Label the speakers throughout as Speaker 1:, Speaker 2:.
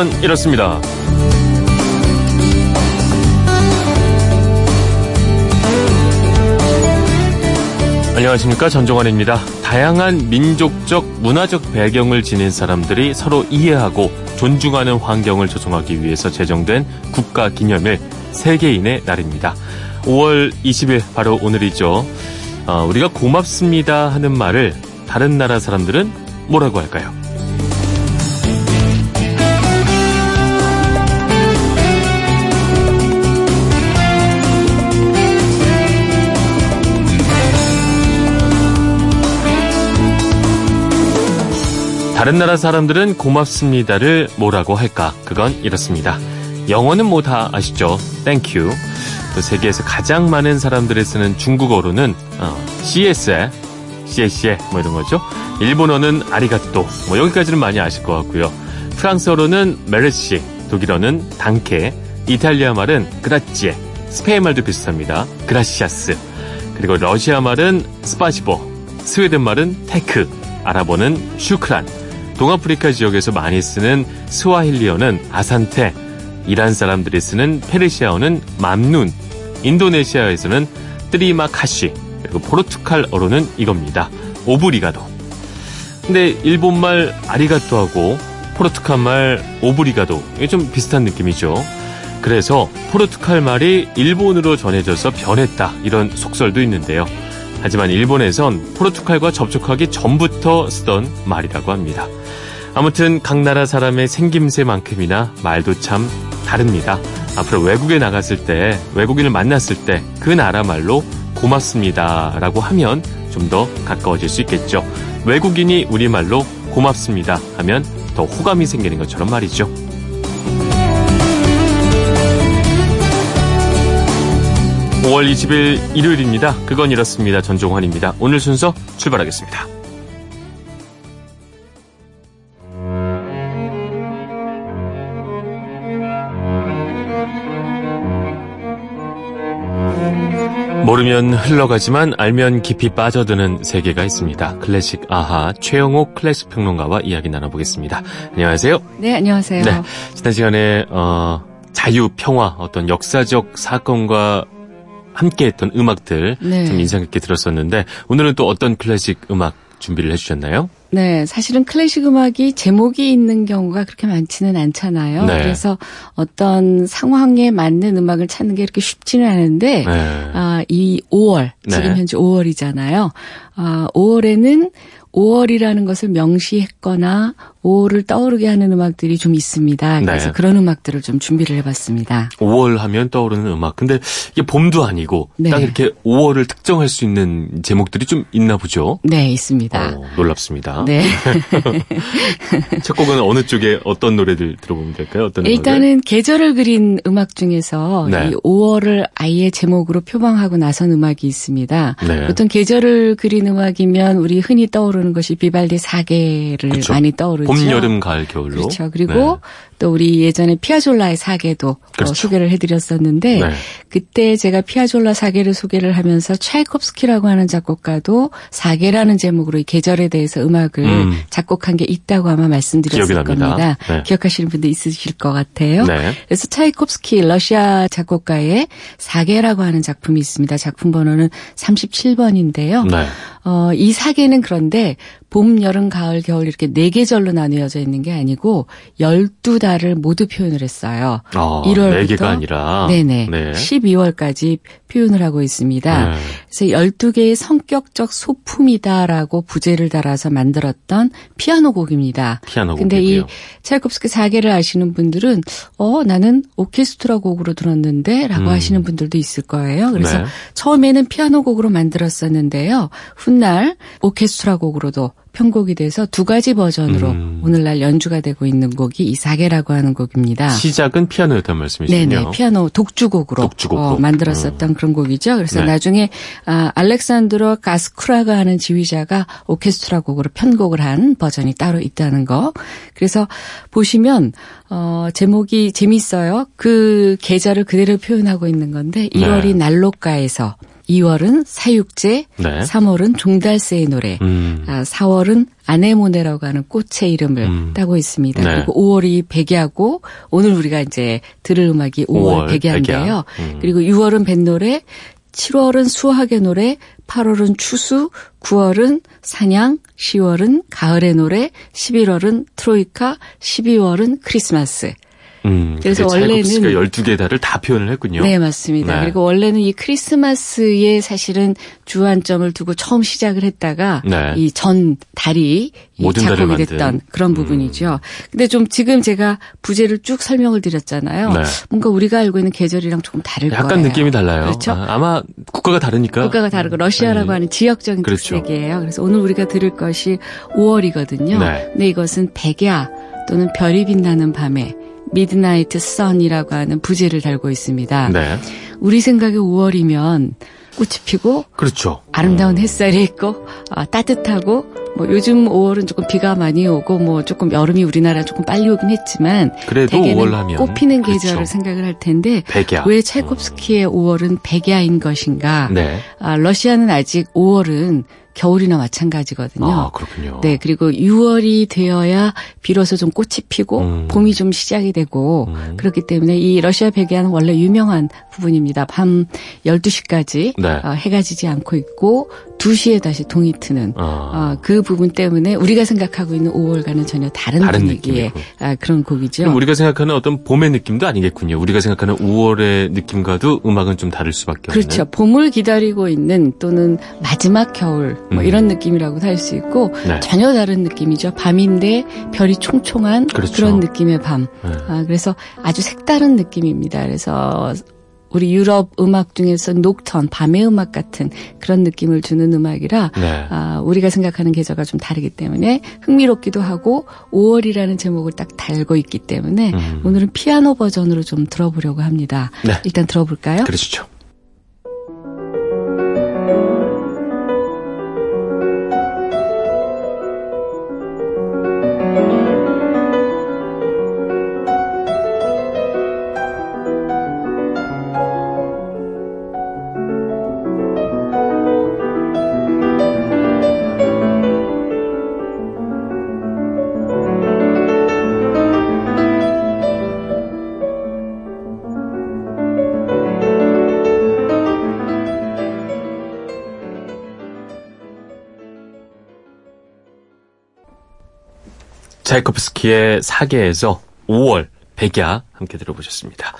Speaker 1: 그건 이렇습니다. 안녕하십니까 전종환입니다. 다양한 민족적 문화적 배경을 지닌 사람들이 서로 이해하고 존중하는 환경을 조성하기 위해서 제정된 국가 기념일 세계인의 날입니다. 5월 20일 바로 오늘이죠. 어, 우리가 고맙습니다 하는 말을 다른 나라 사람들은 뭐라고 할까요? 다른 나라 사람들은 고맙습니다를 뭐라고 할까? 그건 이렇습니다. 영어는 뭐 다 아시죠? Thank you. 또 세계에서 가장 많은 사람들이 쓰는 중국어로는 어, CS에, 谢谢 뭐 이런 거죠. 일본어는 ありがとう 뭐 여기까지는 많이 아실 것 같고요. 프랑스어로는 merci, 독일어는 danke, 이탈리아 말은 grazie, 스페인 말도 비슷합니다. gracias. 그리고 러시아 말은 спасибо, 스웨덴 말은 tack, 아랍어는 شكرا. 동아프리카 지역에서 많이 쓰는 스와힐리어는 asante, 이란 사람들이 쓰는 페르시아어는 ممنون, 인도네시아에서는 뜨리마 카시, 그리고 포르투갈어로는 이겁니다. 오브리가도. 근데 일본말 아리가토하고 포르투갈말 오브리가도 이게 좀 비슷한 느낌이죠. 그래서 포르투갈 말이 일본으로 전해져서 변했다 이런 속설도 있는데요. 하지만 일본에선 포르투갈과 접촉하기 전부터 쓰던 말이라고 합니다. 아무튼 각 나라 사람의 생김새만큼이나 말도 참 다릅니다. 앞으로 외국에 나갔을 때, 외국인을 만났을 때 그 나라 말로 고맙습니다 라고 하면 좀 더 가까워질 수 있겠죠. 외국인이 우리말로 고맙습니다 하면 더 호감이 생기는 것처럼 말이죠. 5월 20일 일요일입니다. 그건 이렇습니다. 전종환입니다. 오늘 순서 출발하겠습니다. 모르면 흘러가지만 알면 깊이 빠져드는 세계가 있습니다. 클래식 아하 최영옥 클래식 평론가와 이야기 나눠보겠습니다. 안녕하세요.
Speaker 2: 네, 안녕하세요. 네,
Speaker 1: 지난 시간에 어, 자유, 평화, 어떤 역사적 사건과 함께했던 음악들 네. 좀 인상 깊게 들었었는데 오늘은 또 어떤 클래식 음악 준비를 해주셨나요?
Speaker 2: 네, 사실은 클래식 음악이 제목이 있는 경우가 그렇게 많지는 않잖아요. 네. 그래서 어떤 상황에 맞는 음악을 찾는 게 이렇게 쉽지는 않은데, 네. 아, 이 5월, 지금 현재 5월이잖아요. 아, 5월에는 5월이라는 것을 명시했거나 5월을 떠오르게 하는 음악들이 좀 있습니다. 그래서 네. 그런 음악들을 좀 준비를 해봤습니다.
Speaker 1: 5월 하면 떠오르는 음악. 근데 이게 봄도 아니고 네. 딱 이렇게 5월을 특정할 수 있는 제목들이 좀 있나 보죠?
Speaker 2: 네, 있습니다.
Speaker 1: 어, 놀랍습니다. 네. 첫 곡은 어느 쪽에 어떤 노래들 들어보면 될까요? 어떤
Speaker 2: 일단은 음악을? 계절을 그린 음악 중에서 네. 이 5월을 아예 제목으로 표방하고 나선 음악이 있습니다. 네. 보통 계절을 그린 음악이면 우리 흔히 떠오르는 것이 비발디 사계를. 많이 떠오르죠.
Speaker 1: 봄, 여름, 가을, 겨울로.
Speaker 2: 그렇죠. 그리고 네. 또 우리 예전에 피아졸라의 사계도 어, 그렇죠. 어, 소개를 해드렸었는데 네. 그때 제가 피아졸라 사계를 소개를 하면서 차이콥스키라고 하는 작곡가도 사계라는 제목으로 이 계절에 대해서 음악을 음. 작곡한 게 있다고 아마 말씀드렸을 겁니다. 네. 기억하시는 분들 있으실 것 같아요. 네. 그래서 차이콥스키 러시아 작곡가의 사계라고 하는 작품이 있습니다. 작품 번호는 37번인데요. 어, 이 사계는 그런데 봄, 여름, 가을, 겨울 이렇게 네 계절로 나뉘어져 있는 게 아니고 12 달을 모두 표현을 했어요.
Speaker 1: 아, 1월부터 4개가 아니라
Speaker 2: 네네. 네. 12월까지 표현을 하고 있습니다. 네. 그래서 12개의 성격적 소품이다라고 부제를 달아서 만들었던 피아노 곡입니다.
Speaker 1: 피아노
Speaker 2: 곡. 근데 이 찰콥스키 4개를 아시는 분들은 어, 나는 오케스트라 곡으로 들었는데라고 음. 하시는 분들도 있을 거예요. 그래서 네. 처음에는 피아노 곡으로 만들었었는데요. 훗날 오케스트라 곡으로도 편곡이 돼서 두 가지 버전으로 음. 오늘날 연주가 되고 있는 곡이 이 사계라고 하는 곡입니다.
Speaker 1: 시작은 피아노였단 말씀이시군요.
Speaker 2: 네네, 피아노 독주곡으로, 독주곡으로. 어, 만들었었던 음. 그런 곡이죠. 그래서 네. 나중에 아, 알렉산드로 가스쿠라가 하는 지휘자가 오케스트라 곡으로 편곡을 한 버전이 따로 있다는 거. 그래서 보시면 어, 제목이 재밌어요. 그 계절을 그대로 표현하고 있는 건데 1월이 네. 난로가에서 2월은 사육제, 네. 3월은 종달새의 노래, 음. 아, 4월은 아네모네라고 하는 꽃의 이름을 음. 따고 있습니다. 네. 그리고 5월이 백야고 오늘 우리가 이제 들을 음악이 5월, 5월 백야인데요. 음. 그리고 6월은 뱃노래, 7월은 수학의 노래, 8월은 추수, 9월은 사냥, 10월은 가을의 노래, 11월은 트로이카, 12월은 크리스마스.
Speaker 1: 음, 그래서 원래는 12개 달을 다 표현을 했군요.
Speaker 2: 네, 맞습니다. 네. 그리고 원래는 이 크리스마스에 사실은 주안점을 두고 처음 시작을 했다가 네. 이전 달이 이 작곡이 됐던 그런 음. 부분이죠. 근데 좀 지금 제가 부제를 쭉 설명을 드렸잖아요. 네. 뭔가 우리가 알고 있는 계절이랑 조금 다를
Speaker 1: 약간
Speaker 2: 거예요.
Speaker 1: 약간 느낌이 달라요. 그렇죠? 아, 마 국가가 다르니까.
Speaker 2: 국가가 다르고 러시아라고 네. 하는 지역적인 그렇죠. 특색이에요. 그래서 오늘 우리가 들을 것이 5월이거든요. 네. 근데 이것은 백야 또는 별이 빛나는 밤에 midnight sun이라고 하는 부제를 달고 있습니다. 네. 우리 생각에 5월이면 꽃이 피고
Speaker 1: 그렇죠.
Speaker 2: 아름다운 음. 햇살이 있고 아, 따뜻하고 뭐 요즘 5월은 조금 비가 많이 오고 뭐 조금 여름이 우리나라 조금 빨리 오긴 했지만
Speaker 1: 그래도 5월 하면
Speaker 2: 꽃 피는 계절을 그렇죠. 생각을 할 텐데
Speaker 1: 백야.
Speaker 2: 왜 차이콥스키의 5월은 백야인 것인가? 네. 아, 러시아는 아직 5월은 겨울이나 마찬가지거든요.
Speaker 1: 아, 그렇군요.
Speaker 2: 네, 그리고 6월이 되어야 비로소 좀 꽃이 피고 음. 봄이 좀 시작이 되고 음. 그렇기 때문에 이 러시아 백야는 원래 유명한 부분입니다. 밤 12시까지 네. 어, 해가 지지 않고 있고 2시에 다시 동이 트는 아. 어, 그 부분 때문에 우리가 생각하고 있는 5월과는 전혀 다른, 다른 분위기의 아, 그런 곡이죠.
Speaker 1: 우리가 생각하는 어떤 봄의 느낌도 아니겠군요. 우리가 생각하는 5월의 느낌과도 음악은 좀 다를 수밖에
Speaker 2: 없는. 그렇죠. 봄을 기다리고 있는 또는 마지막 겨울 뭐 음. 이런 느낌이라고도 할 수 있고 네. 전혀 다른 느낌이죠. 밤인데 별이 총총한 그렇죠. 그런 느낌의 밤. 네. 아, 그래서 아주 색다른 느낌입니다. 그래서 우리 유럽 음악 중에서 녹턴 밤의 음악 같은 그런 느낌을 주는 음악이라 네. 아, 우리가 생각하는 계절과 좀 다르기 때문에 흥미롭기도 하고 5월이라는 제목을 딱 달고 있기 때문에 음. 오늘은 피아노 버전으로 좀 들어보려고 합니다. 네. 일단 들어볼까요?
Speaker 1: 그러시죠. 차이코프스키의 사계에서 5월 백야 함께 들어보셨습니다.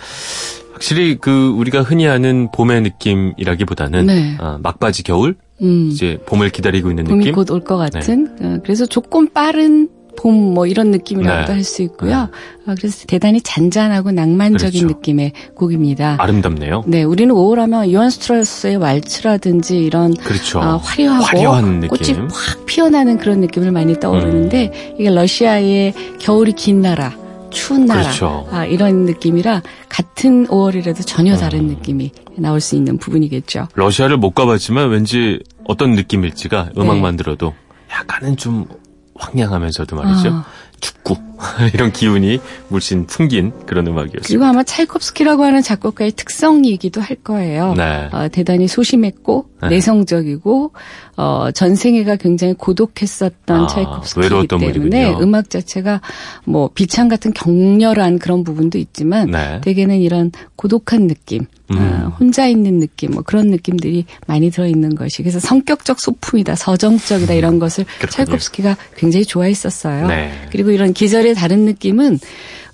Speaker 1: 확실히 그 우리가 흔히 아는 봄의 느낌이라기보다는 네. 아, 막바지 겨울 음. 이제 봄을 기다리고 있는
Speaker 2: 봄이
Speaker 1: 느낌.
Speaker 2: 봄이 곧 올 것 같은. 네. 어, 그래서 조금 빠른 봄 뭐 이런 느낌이라고도 네. 할수 있고요. 네. 어, 그래서 대단히 잔잔하고 낭만적인 그렇죠. 느낌의 곡입니다.
Speaker 1: 아름답네요.
Speaker 2: 네, 우리는 5월하면 요한 스트라스의 왈츠라든지 이런
Speaker 1: 그렇죠.
Speaker 2: 어, 화려하고
Speaker 1: 화려한
Speaker 2: 꽃이 확 피어나는 그런 느낌을 많이 떠오르는데 음. 이게 러시아의 겨울이 긴 나라. 추운 나라 그렇죠. 아, 이런 느낌이라 같은 5월이라도 전혀 다른 음. 느낌이 나올 수 있는 부분이겠죠.
Speaker 1: 러시아를 못 가봤지만 왠지 어떤 느낌일지가 음악만 네. 들어도 약간은 좀 황량하면서도 말이죠. 아. 춥고 이런 기운이 물씬 풍긴 그런 음악이었습니다.
Speaker 2: 그리고 아마 차이콥스키라고 하는 작곡가의 특성이기도 할 거예요. 네. 어, 대단히 소심했고 네. 내성적이고 어, 전생애가 굉장히 고독했었던 아, 차이콥스키이기 때문에 분이군요. 음악 자체가 뭐 비창 같은 격렬한 그런 부분도 있지만 네. 대개는 이런 고독한 느낌, 음. 어, 혼자 있는 느낌, 뭐 그런 느낌들이 많이 들어있는 것이 그래서 성격적 소품이다, 서정적이다 이런 것을 차이콥스키가 굉장히 좋아했었어요. 네. 그리고 이런 기절의 다른 느낌은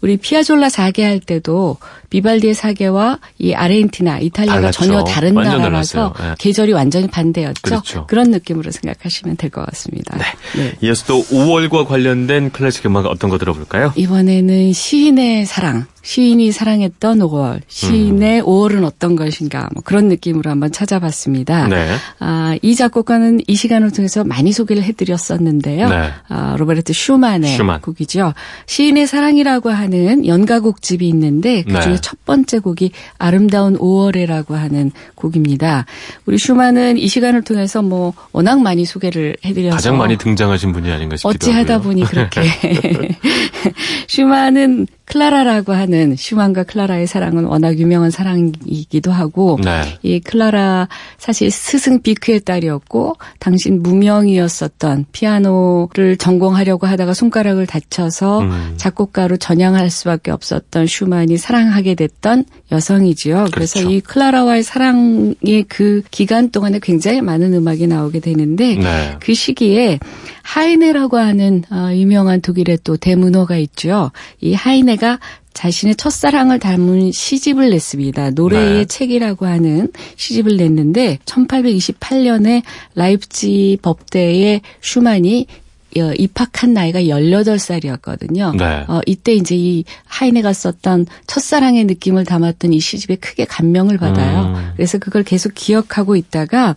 Speaker 2: 우리 피아졸라 사계 할 때도 비발디의 사계와 이 아르헨티나, 이탈리아가 달랐죠. 전혀 다른 나라라서 네. 계절이 완전히 반대였죠. 그렇죠. 그런 느낌으로 생각하시면 될 것 같습니다.
Speaker 1: 네. 네. 이어서 또 5월과 관련된 클래식 음악 어떤 거 들어볼까요?
Speaker 2: 이번에는 시인의 사랑. 시인이 사랑했던 5월, 시인의 음. 5월은 어떤 것인가, 뭐 그런 느낌으로 한번 찾아봤습니다. 네. 아, 이 작곡가는 이 시간을 통해서 많이 소개를 해드렸었는데요. 네. 아, 로베르트 슈만의 슈만. 곡이죠. 시인의 사랑이라고 하는 연가곡 집이 있는데 그 중에 네. 첫 번째 곡이 아름다운 5월에라고 하는 곡입니다. 우리 슈만은 이 시간을 통해서 뭐 워낙 많이 소개를 해드려서
Speaker 1: 가장 많이 등장하신 분이 아닌가 싶기도
Speaker 2: 어찌하다
Speaker 1: 하고요.
Speaker 2: 보니 그렇게 슈만은 클라라라고 하는 슈만과 클라라의 사랑은 워낙 유명한 사랑이기도 하고 네. 이 클라라 사실 스승 비크의 딸이었고 당시 무명이었었던 피아노를 전공하려고 하다가 손가락을 다쳐서 음. 작곡가로 전향할 수밖에 없었던 슈만이 사랑하게 됐던 여성이지요. 그래서 그렇죠. 이 클라라와의 사랑의 그 기간 동안에 굉장히 많은 음악이 나오게 되는데 네. 그 시기에 하이네라고 하는 어, 유명한 독일의 또 대문호가 있죠. 이 하이네가 자신의 첫사랑을 담은 시집을 냈습니다. 노래의 네. 책이라고 하는 시집을 냈는데 1828년에 라이프치히 법대에 슈만이 어, 입학한 나이가 18살이었거든요. 네. 어, 이때 이제 이 하이네가 썼던 첫사랑의 느낌을 담았던 이 시집에 크게 감명을 받아요. 음. 그래서 그걸 계속 기억하고 있다가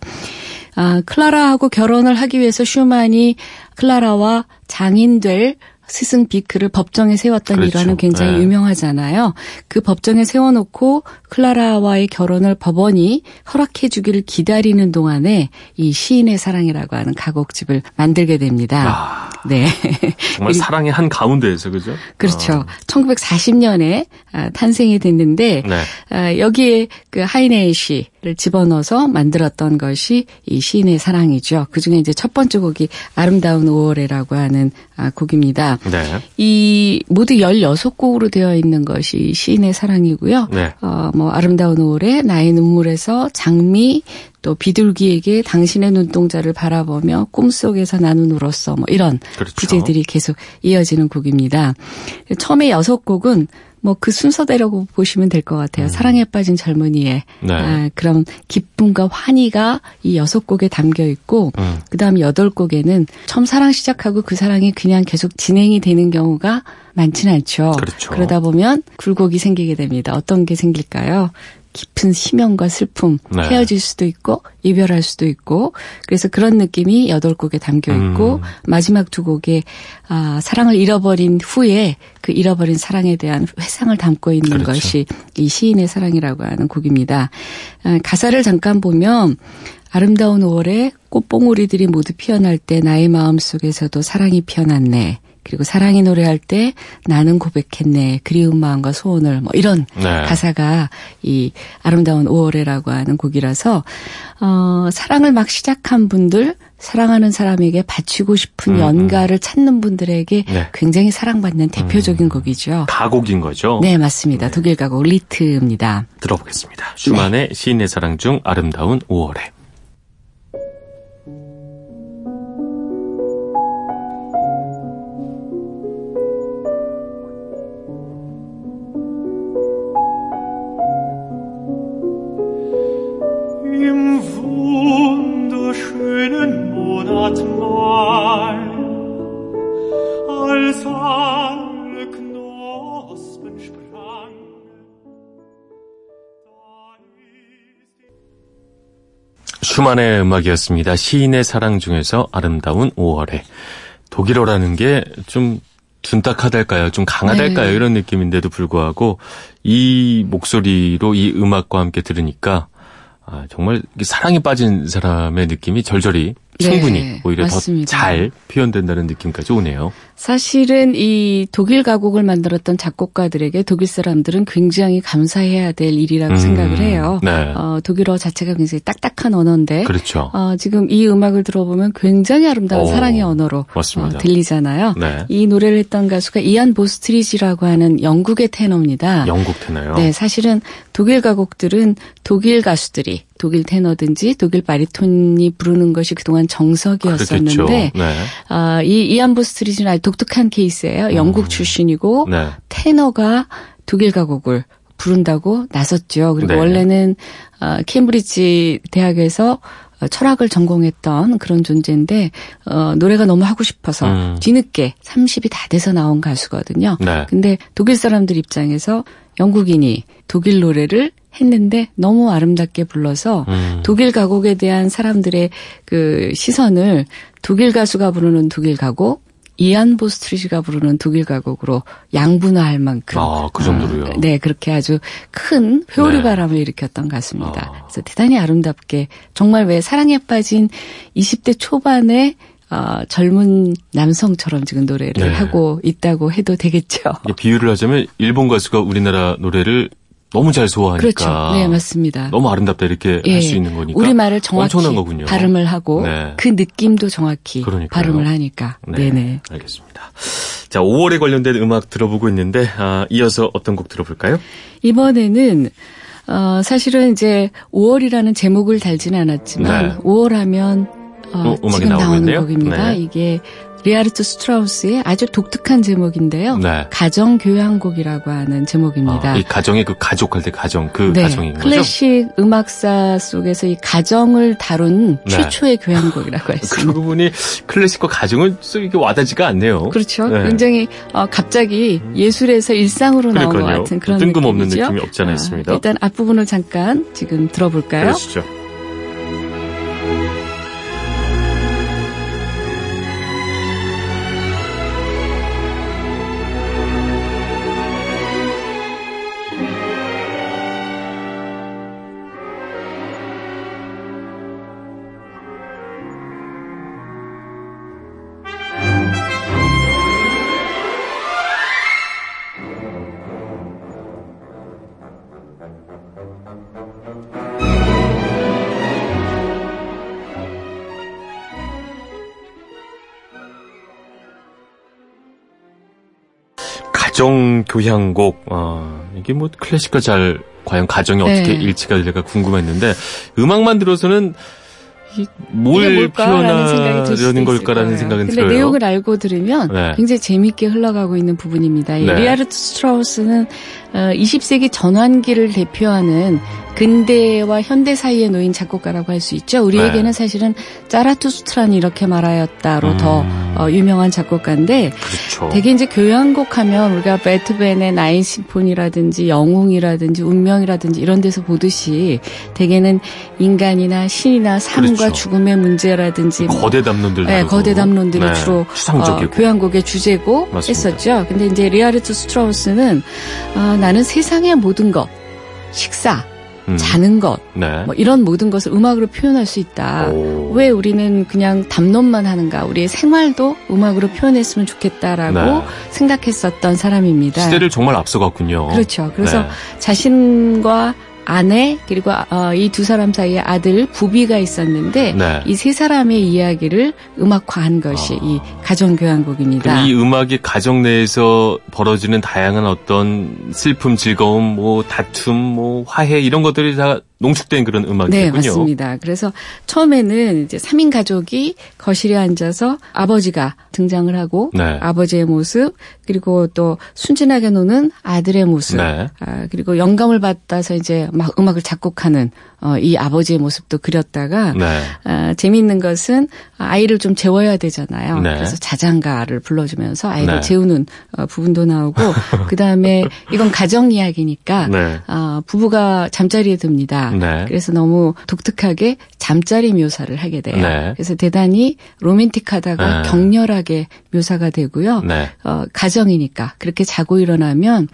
Speaker 2: 아, 클라라하고 결혼을 하기 위해서 슈만이 클라라와 장인 될 스승 비크를 법정에 세웠던 그렇죠. 일화는 굉장히 네. 유명하잖아요. 그 법정에 세워놓고 클라라와의 결혼을 법원이 허락해 주기를 기다리는 동안에 이 시인의 사랑이라고 하는 가곡집을 만들게 됩니다. 아,
Speaker 1: 네. 정말 사랑의 한 가운데에서 그죠?
Speaker 2: 그렇죠. 아. 1940년에 아, 탄생이 됐는데 네. 아, 여기에 그 하이네의 시를 집어넣어서 만들었던 것이 이 시인의 사랑이죠. 그 중에 이제 첫 번째 곡이 아름다운 5월에라고 하는 곡입니다. 네. 이 모두 16곡으로 되어 있는 것이 시인의 사랑이고요. 네. 어, 뭐 아름다운 5월에 나의 눈물에서 장미 또 비둘기에게 당신의 눈동자를 바라보며 꿈속에서 나는 울었어 뭐 이런 그렇죠. 부제들이 계속 이어지는 곡입니다. 처음에 여섯 곡은 뭐 그 순서대로 보시면 될 것 같아요. 음. 사랑에 빠진 젊은이의 네. 아, 그런 기쁨과 환희가 이 여섯 곡에 담겨 있고 음. 그다음 여덟 곡에는 처음 사랑 시작하고 그 사랑이 그냥 계속 진행이 되는 경우가 많지는 않죠. 그렇죠. 그러다 보면 굴곡이 생기게 됩니다. 어떤 게 생길까요? 깊은 희명과 슬픔, 네. 헤어질 수도 있고 이별할 수도 있고 그래서 그런 느낌이 여덟 곡에 담겨 있고 음. 마지막 두 곡에 아, 사랑을 잃어버린 후에 그 잃어버린 사랑에 대한 회상을 담고 있는 그렇죠. 것이 이 시인의 사랑이라고 하는 곡입니다. 아, 가사를 잠깐 보면 아름다운 5월에 꽃봉오리들이 모두 피어날 때 나의 마음 속에서도 사랑이 피어났네. 그리고 사랑이 노래할 때 나는 고백했네 그리운 마음과 소원을 뭐 이런 네. 가사가 이 아름다운 5월에라고 하는 곡이라서 어 사랑을 막 시작한 분들 사랑하는 사람에게 바치고 싶은 음, 음. 연가를 찾는 분들에게 네. 굉장히 사랑받는 대표적인 음. 곡이죠.
Speaker 1: 가곡인 거죠?
Speaker 2: 네, 맞습니다. 네. 독일 가곡 리트입니다.
Speaker 1: 들어보겠습니다. 슈만의 네. 시인의 사랑 중 아름다운 5월에. 슈만의 음악이었습니다. 시인의 사랑 중에서 아름다운 5월에. 독일어라는 게 좀 둔탁하달까요? 좀 강하달까요? 네. 이런 느낌인데도 불구하고 이 목소리로 이 음악과 함께 들으니까 아, 정말 사랑에 빠진 사람의 느낌이 절절히 충분히 네, 오히려 더 잘 표현된다는 느낌까지 오네요.
Speaker 2: 사실은 이 독일 가곡을 만들었던 작곡가들에게 독일 사람들은 굉장히 감사해야 될 일이라고 음, 생각을 해요. 네. 어, 독일어 자체가 굉장히 딱딱한 언어인데 그렇죠. 어, 지금 이 음악을 들어보면 굉장히 아름다운 오, 사랑의 언어로 어, 들리잖아요. 네. 이 노래를 했던 가수가 이안 보스트리지라고 하는 영국의 테너입니다.
Speaker 1: 영국 테너요?
Speaker 2: 네, 사실은 독일 가곡들은 독일 가수들이 독일 테너든지 독일 바리톤이 부르는 것이 그동안 정석이었었는데 네. 아, 이 이안 보스트리지는 아주 독특한 케이스예요. 음. 영국 출신이고 네. 테너가 독일 가곡을 부른다고 나섰죠. 그리고 네. 원래는 어, 케임브리지 대학에서 철학을 전공했던 그런 존재인데 어, 노래가 너무 하고 싶어서 음. 뒤늦게 30이 다 돼서 나온 가수거든요. 네. 근데 독일 사람들 입장에서 영국인이 독일 노래를 했는데 너무 아름답게 불러서 음. 독일 가곡에 대한 사람들의 그 시선을 독일 가수가 부르는 독일 가곡, 이안 보스트리지가 부르는 독일 가곡으로 양분화할 만큼.
Speaker 1: 아, 그 정도로요? 어,
Speaker 2: 네, 그렇게 아주 큰 회오리 네. 바람을 일으켰던 가수입니다. 아. 그래서 대단히 아름답게 정말 왜 사랑에 빠진 20대 초반에 어, 젊은 남성처럼 지금 노래를 네. 하고 있다고 해도 되겠죠.
Speaker 1: 비유를 하자면 일본 가수가 우리나라 노래를 너무 잘 소화하니까.
Speaker 2: 그렇죠. 네, 맞습니다.
Speaker 1: 너무 아름답다 이렇게 예, 할수 있는 거니까.
Speaker 2: 우리말을 정확히. 발음을 하고 네. 그 느낌도 정확히 그러니까요. 발음을 하니까. 네, 네.
Speaker 1: 알겠습니다. 자, 5월에 관련된 음악 들어보고 있는데 아, 이어서 어떤 곡 들어볼까요?
Speaker 2: 이번에는 어, 사실은 이제 5월이라는 제목을 달지는 않았지만 네. 5월 하면 어, 어, 지금 나오는 있네요? 곡입니다. 네. 이게 리하르트 스트라우스의 아주 독특한 제목인데요. 네. 가정 교향곡이라고 하는 제목입니다.
Speaker 1: 아, 이 가정의 그 가족할 때 가정 그 네. 가정인
Speaker 2: 거죠. 클래식 음악사 속에서 이 가정을 다룬 네. 최초의 교향곡이라고 할수
Speaker 1: 있습니다. 그 부분이 클래식과 가정은 쏘이게 와닿지가 않네요.
Speaker 2: 그렇죠. 네. 굉장히 어, 갑자기 예술에서 일상으로 나온 것 같은 그런
Speaker 1: 뜬금없는
Speaker 2: 느낌이죠?
Speaker 1: 느낌이 없지 않아 있습니다.
Speaker 2: 아, 일단 앞부분을 잠깐 지금 들어볼까요?
Speaker 1: 그러시죠. 교향곡 아, 이게 뭐 클래식과 잘 과연 가정이 네. 어떻게 일치가 될까 궁금했는데 음악만 들어서는 뭘 표현하려는 걸까라는 생각은
Speaker 2: 근데
Speaker 1: 들어요.
Speaker 2: 내용을 알고 들으면 네. 굉장히 재미있게 흘러가고 있는 부분입니다. 네. 리하르트 스트라우스는 20세기 어, 전환기를 대표하는 근대와 현대 사이에 놓인 작곡가라고 할 수 있죠. 우리에게는 네. 사실은 짜라투스트라는 이렇게 말하였다로 음. 더 어, 유명한 작곡가인데 그렇죠. 대개 이제 교향곡 하면 우리가 베토벤의 nine 심포니라든지 영웅이라든지 운명이라든지 이런 데서 보듯이 대개는 인간이나 신이나 삶과 그렇죠. 죽음의 문제라든지
Speaker 1: 뭐 거대 담론들
Speaker 2: 네, 거대 담론들이 네. 주로 어, 교향곡의 주제고 맞습니다. 했었죠. 근데 이제 리하르트 스트라우스는 어, 나는 세상의 모든 것 식사 음. 자는 것, 네. 뭐 이런 모든 것을 음악으로 표현할 수 있다. 오. 왜 우리는 그냥 담론만 하는가? 우리의 생활도 음악으로 표현했으면 좋겠다라고 네. 생각했었던 사람입니다.
Speaker 1: 시대를 정말 앞서갔군요.
Speaker 2: 그렇죠. 그래서 네. 자신과 아내 그리고 어, 이 두 사람 사이에 아들 부비가 있었는데 네. 이세 사람의 이야기를 음악화한 것이 아. 이 가정교향곡입니다.
Speaker 1: 이 음악이 가정 내에서 벌어지는 다양한 어떤 슬픔, 즐거움, 뭐 다툼, 뭐 화해 이런 것들이 다 농축된 그런 음악이군요. 네,
Speaker 2: 맞습니다. 그래서 처음에는 이제 3인 가족이 거실에 앉아서 아버지가 등장을 하고 네. 아버지의 모습 그리고 또 순진하게 노는 아들의 모습 네. 아, 그리고 영감을 받아서 이제 막 음악을 작곡하는 어, 이 아버지의 모습도 그렸다가 네. 어, 재미있는 것은 아이를 좀 재워야 되잖아요. 네. 그래서 자장가를 불러주면서 아이를 네. 재우는 어, 부분도 나오고 그 다음에 이건 가정 이야기니까 네. 어, 부부가 잠자리에 듭니다. 네. 그래서 너무 독특하게 잠자리 묘사를 하게 돼요. 네. 그래서 대단히 로맨틱하다가 격렬하게 묘사가 되고요. 어, 가정이니까 그렇게 자고 일어나면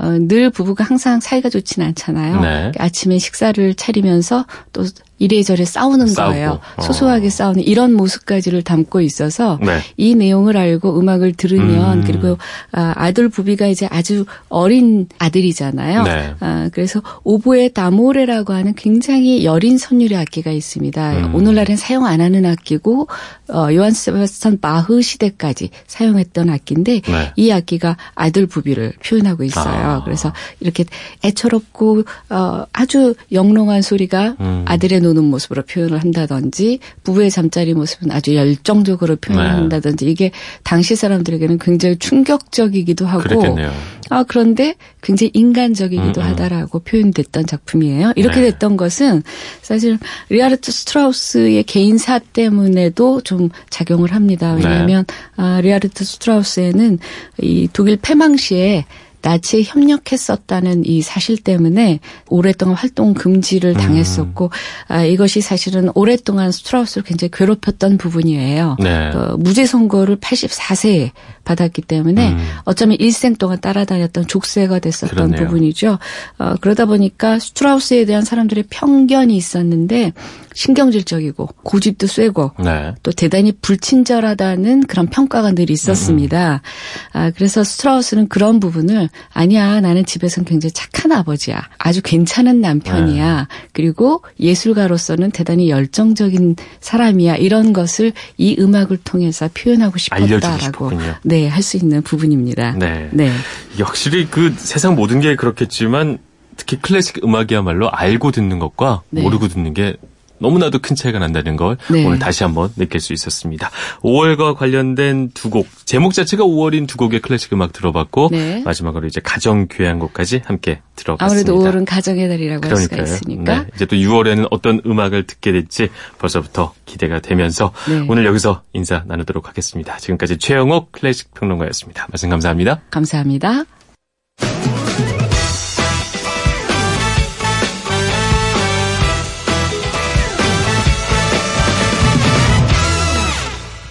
Speaker 2: 어, 늘 부부가 항상 사이가 좋지는 않잖아요. 네. 아침에 식사를 차리면서 또 이래저래 싸우는 싸우고. 거예요. 어. 소소하게 싸우는 이런 모습까지를 담고 있어서 네. 이 내용을 알고 음악을 들으면 음. 그리고 아, 아들 부비가 이제 아주 어린 아들이잖아요. 네. 아, 그래서 오보에 다모레라고 하는 굉장히 여린 선율의 악기가 있습니다. 음. 오늘날엔 사용 안 하는 악기고 어, 요한 세바스찬 바흐 시대까지 사용했던 악기인데 네. 이 악기가 아들 부비를 표현하고 있어요. 아. 그래서 이렇게 애처롭고 어, 아주 영롱한 소리가 음. 아들의 노는 모습으로 표현을 한다든지 부부의 잠자리 모습은 아주 열정적으로 표현을 네. 한다든지 이게 당시 사람들에게는 굉장히 충격적이기도 하고 그렇겠네요. 아 그런데 굉장히 인간적이기도 음, 음. 하다라고 표현됐던 작품이에요. 이렇게 네. 됐던 것은 사실 리하르트 스트라우스의 개인사 때문에도 좀 작용을 합니다. 왜냐하면 네. 아, 리하르트 스트라우스에는 이 독일 패망시에 나치에 협력했었다는 이 사실 때문에 오랫동안 활동 금지를 당했었고 음. 아, 이것이 사실은 오랫동안 스트라우스를 굉장히 괴롭혔던 부분이에요. 네. 어, 무죄 선고를 84세에 받았기 때문에 음. 어쩌면 일생 동안 따라다녔던 족쇄가 됐었던 그렇네요. 부분이죠. 어, 그러다 보니까 스트라우스에 대한 사람들의 편견이 있었는데 신경질적이고 고집도 쇠고 네. 또 대단히 불친절하다는 그런 평가가 늘 있었습니다. 음. 아, 그래서 스트라우스는 그런 부분을 아니야 나는 집에서는 굉장히 착한 아버지야. 아주 괜찮은 남편이야. 네. 그리고 예술가로서는 대단히 열정적인 사람이야. 이런 것을 이 음악을 통해서 표현하고 싶었다라고 네, 할 수 있는 부분입니다. 네.
Speaker 1: 네. 확실히 그 세상 모든 게 그렇겠지만 특히 클래식 음악이야말로 알고 듣는 것과 네. 모르고 듣는 게 너무나도 큰 차이가 난다는 걸 네. 오늘 다시 한번 느낄 수 있었습니다. 5월과 관련된 두 곡, 제목 자체가 5월인 두 곡의 클래식 음악 들어봤고 네. 마지막으로 이제 가정 교향곡까지 함께 들어봤습니다.
Speaker 2: 아무래도 5월은 가정의 달이라고 그러니까요. 할 수가 있으니까. 네.
Speaker 1: 이제 또 6월에는 어떤 음악을 듣게 될지 벌써부터 기대가 되면서 네. 오늘 여기서 인사 나누도록 하겠습니다. 지금까지 최영옥 클래식 평론가였습니다. 말씀 감사합니다.
Speaker 2: 감사합니다.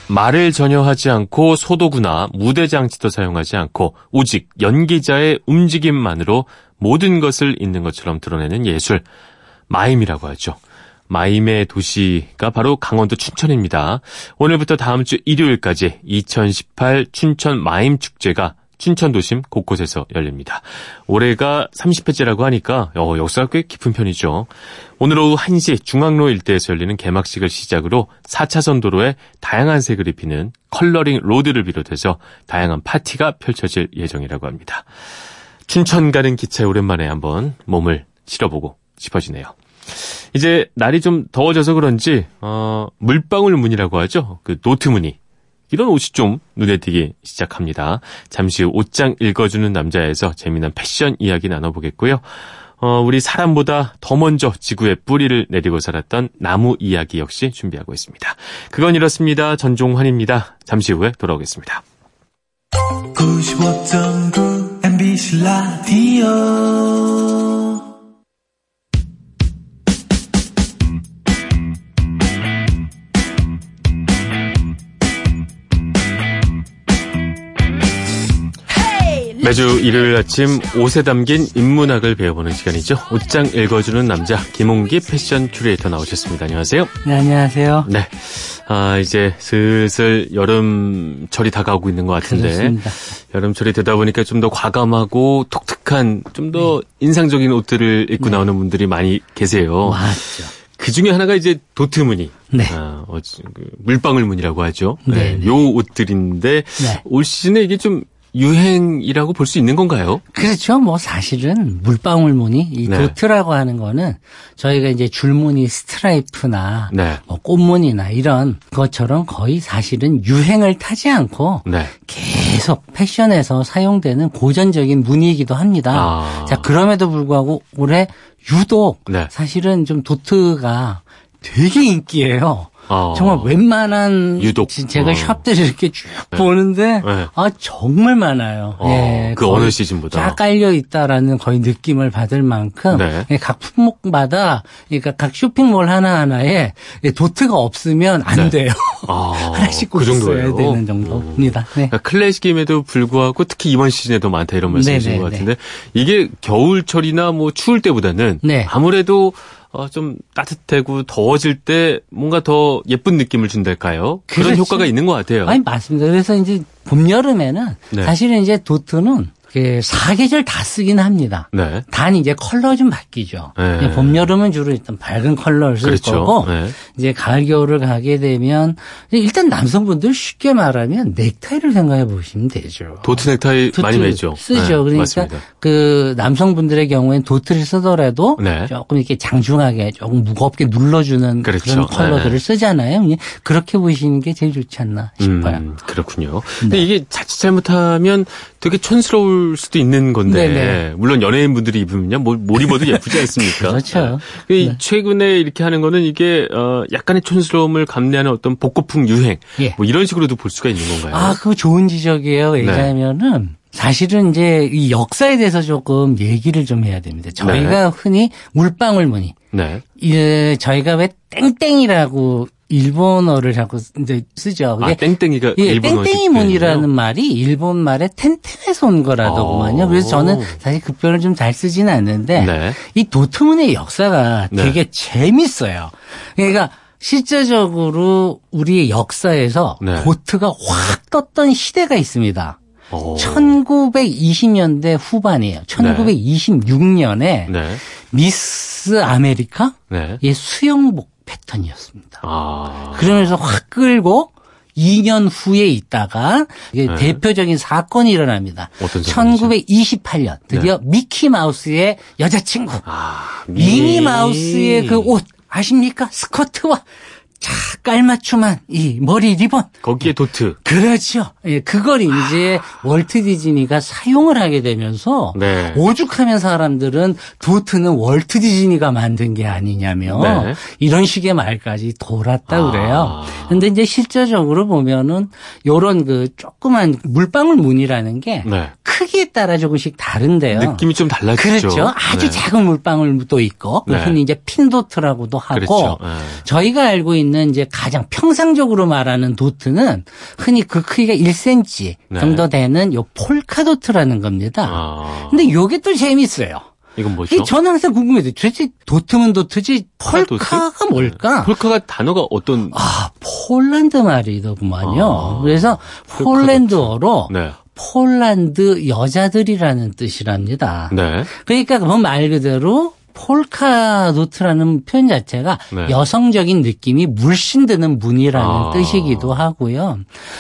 Speaker 1: 말을 전혀 하지 않고 소도구나 무대 장치도 사용하지 않고 오직 연기자의 움직임만으로 모든 것을 있는 것처럼 드러내는 예술 마임이라고 하죠. 마임의 도시가 바로 강원도 춘천입니다. 오늘부터 다음 주 일요일까지 2018 춘천 마임 축제가 춘천 도심 곳곳에서 열립니다. 올해가 30회째라고 하니까 어, 역사가 꽤 깊은 편이죠. 오늘 오후 1시 중앙로 일대에서 열리는 개막식을 시작으로 4차선 도로에 다양한 색을 입히는 coloring road를 비롯해서 다양한 파티가 펼쳐질 예정이라고 합니다. 춘천 가는 기차에 오랜만에 한번 몸을 실어보고 싶어지네요. 이제 날이 좀 더워져서 그런지 어, 물방울 무늬라고 하죠. 그 도트 무늬 이런 옷이 좀 눈에 띄기 시작합니다. 잠시 후 옷장 읽어주는 남자에서 재미난 패션 이야기 나눠보겠고요. 어, 우리 사람보다 더 먼저 지구에 뿌리를 내리고 살았던 나무 이야기 역시 준비하고 있습니다. 그건 이렇습니다. 전종환입니다. 잠시 후에 돌아오겠습니다. 95.9 MBC 라디오 매주 일요일 아침 옷에 담긴 인문학을 배워보는 시간이죠. 옷장 읽어주는 남자 김홍기 패션 큐레이터 나오셨습니다. 안녕하세요.
Speaker 3: 네, 안녕하세요.
Speaker 1: 네. 아, 이제 슬슬 여름철이 다가오고 있는 것 같은데. 그렇습니다. 여름철이 되다 보니까 좀 더 과감하고 독특한, 좀더 네. 인상적인 옷들을 입고 네. 나오는 분들이 많이 계세요.
Speaker 3: 맞죠.
Speaker 1: 그 중에 하나가 이제 도트 무늬. 네. 아, 어, 그 물방울 무늬라고 하죠. 네. 네. 요 옷들인데 네. 올 시즌에 이게 좀 유행이라고 볼 수 있는 건가요?
Speaker 3: 그렇죠. 뭐 사실은 물방울 무늬, 이 네. 도트라고 하는 거는 저희가 이제 줄무늬 스트라이프나 네. 뭐 꽃무늬나 이런 것처럼 거의 사실은 유행을 타지 않고 네. 계속 패션에서 사용되는 고전적인 무늬이기도 합니다. 아. 자, 그럼에도 불구하고 올해 유독 네. 사실은 좀 도트가 되게 인기예요. 어. 정말 웬만한 유독 제가 어. 샵들을 이렇게 쭉 네. 보는데 네. 아 정말 많아요.
Speaker 1: 어. 예, 그 어느 시즌보다
Speaker 3: 쫙 깔려 있다라는 거의 느낌을 받을 만큼 네. 예, 각 품목마다 그러니까 각 쇼핑몰 하나 하나에 도트가 없으면 안 네. 돼요. 아, 하나씩 꼭 그 있어야 되는 정도입니다. 네.
Speaker 1: 그러니까 클래식임에도 불구하고 특히 이번 시즌에도 많다 이런 말씀이신 네, 것 같은데 이게 겨울철이나 뭐 추울 때보다는 아무래도 어, 좀 따뜻하고 더워질 때 뭔가 더 예쁜 느낌을 준달까요? 그런. 효과가 있는 것 같아요.
Speaker 3: 아니, 맞습니다. 그래서 이제 봄, 여름에는 네. 사실은 이제 도트는 그 사계절 다 쓰긴 합니다. 네. 단 이제 컬러 좀 바뀌죠. 네. 봄 여름은 주로 일단 밝은 컬러를 쓸 그렇죠. 거고 네. 이제 가을 겨울을 가게 되면 일단 남성분들 쉽게 말하면 넥타이를 생각해 보시면 되죠.
Speaker 1: 도트 넥타이 도트 많이 매죠.
Speaker 3: 쓰죠. 네, 그러니까 맞습니다. 그 남성분들의 경우엔 도트를 쓰더라도 네. 조금 이렇게 장중하게 조금 무겁게 눌러주는 그렇죠. 그런 컬러들을 네. 쓰잖아요. 그렇게 보시는 게 제일 좋지 않나 싶어요. 음,
Speaker 1: 그렇군요. 근데 이게 자칫 잘못하면 되게 촌스러울 수도 있는 건데 네네. 물론 연예인분들이 입으면요 뭘, 뭘 입어도 예쁘지 않습니까?
Speaker 3: 그렇죠.
Speaker 1: 네. 최근에 이렇게 하는 거는 이게 어, 약간의 촌스러움을 감내하는 어떤 복고풍 유행 예. 뭐 이런 식으로도 볼 수가 있는 건가요?
Speaker 3: 아, 그거 좋은 지적이에요. 네. 왜냐하면은 네. 사실은 이제 이 역사에 대해서 조금 얘기를 좀 해야 됩니다. 저희가 네. 흔히 물방울 무늬. 네. 예, 저희가 왜 땡땡이라고 일본어를 자꾸 이제 쓰죠.
Speaker 1: 아, 땡땡이가
Speaker 3: 예, 일본어 땡땡이 문이라는 말이 일본 말의 텐텐에서 온 거라더구만요. 그래서 저는 사실 그 표현을 좀 잘 쓰지는 않는데 네. 이 도트문의 역사가 네. 되게 재밌어요. 그러니까 실제적으로 우리의 역사에서 네. 도트가 확 떴던 시대가 있습니다. 오. 1920년대 후반이에요. 1926년에 네. 미스 아메리카의 네. 수영복 패턴이었습니다. 아. 그러면서 확 끌고 2년 후에 있다가 네. 대표적인 사건이 일어납니다. 1928년 드디어 네. 미키 마우스의 여자친구 아, 미니 마우스의 그 옷 아십니까? 스커트와 자, 깔맞춤한 이 머리 리본.
Speaker 1: 거기에 도트.
Speaker 3: 그렇죠. 예, 그걸 이제 월트 디즈니가 사용을 하게 되면서 네. 오죽하면 사람들은 도트는 월트 디즈니가 만든 게 아니냐며 네. 이런 식의 말까지 돌았다 아. 그래요. 근데 이제 실제적으로 보면은 요런 그 조그만 물방울 무늬라는 게 네. 크기에 따라 조금씩 다른데요.
Speaker 1: 느낌이 좀 달라지죠.
Speaker 3: 그렇죠. 아주 네. 작은 물방울도 있고 네. 흔히 이제 pin dot라고도 하고 그렇죠. 네. 저희가 알고 있는 이제 가장 평상적으로 말하는 도트는 흔히 그 크기가 1cm 정도 되는 요 폴카도트라는 겁니다. 아. 근데 요게 또 재밌어요.
Speaker 1: 이건 뭐죠?
Speaker 3: 저는 항상 궁금해요. 도대체 도트면 도트지 폴카가 도트? 뭘까?
Speaker 1: 폴카가 단어가 어떤?
Speaker 3: 아 폴란드 말이더구만요. 아. 그래서 폴란드어로 네. 폴란드 여자들이라는 뜻이랍니다. 네. 그러니까 그말 그대로 폴카도트라는 표현 자체가 네. 여성적인 느낌이 물씬 드는 무늬라는 아. 뜻이기도 하고요.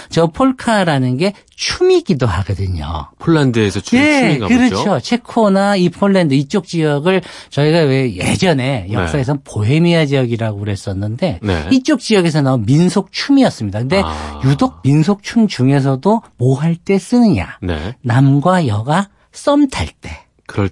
Speaker 3: 저 폴카라는 게 춤이기도 하거든요.
Speaker 1: 폴란드에서 춤, 네, 춤인가
Speaker 3: 그렇죠. 보죠? 체코나 이 폴란드 이쪽 지역을 저희가 왜 예전에 네. 역사에서 네. 보헤미아 지역이라고 그랬었는데 네. 이쪽 지역에서 나온 민속 춤이었습니다. 근데 아. 유독 민속 춤 중에서도 뭐 할 때 쓰느냐? 네. 남과 여가 썸 탈 때.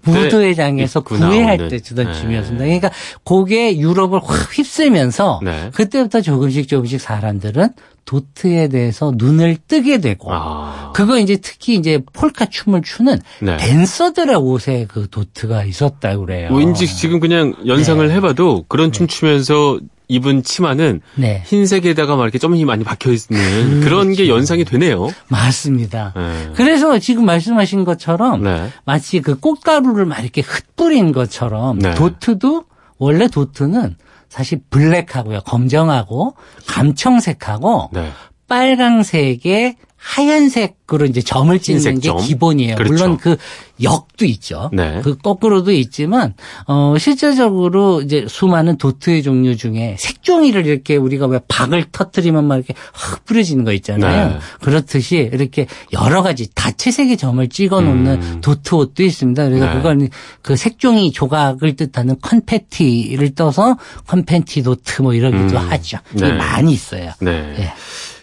Speaker 3: 무도회장에서 구애할 때 주던 네. 춤이었습니다. 그러니까 그게 유럽을 확 휩쓸면서 네. 그때부터 조금씩 조금씩 사람들은 도트에 대해서 눈을 뜨게 되고 아. 그거 이제 특히 이제 폴카 춤을 추는 네. 댄서들의 옷에 그 도트가 있었다 그래요.
Speaker 1: 왠지 지금 그냥 연상을 네. 해봐도 그런 춤 네. 추면서 입은 치마는 네. 흰색에다가 막 이렇게 점이 많이 박혀 있는 그런 게 그렇죠. 연상이 되네요.
Speaker 3: 맞습니다. 네. 그래서 지금 말씀하신 것처럼 네. 마치 그 꽃가루를 막 이렇게 흩뿌린 것처럼 네. 도트도 원래 도트는 사실 블랙하고요, 검정하고 감청색하고 네. 빨강색의 하얀색으로 이제 점을 찍는 게 점. 기본이에요. 그렇죠. 물론 그 역도 있죠. 네. 그 거꾸로도 있지만 어 실제적으로 이제 수많은 도트의 종류 중에 색종이를 이렇게 우리가 왜 박을 터트리면 막 이렇게 확 뿌려지는 거 있잖아요. 네. 그렇듯이 이렇게 여러 가지 다채색의 점을 찍어 놓는 음. 도트 옷도 있습니다. 그래서 네. 그걸 그 색종이 조각을 뜻하는 confetti를 따서 confetti dot 뭐 이러기도 음. 하죠. 네. 많이 있어요. 네.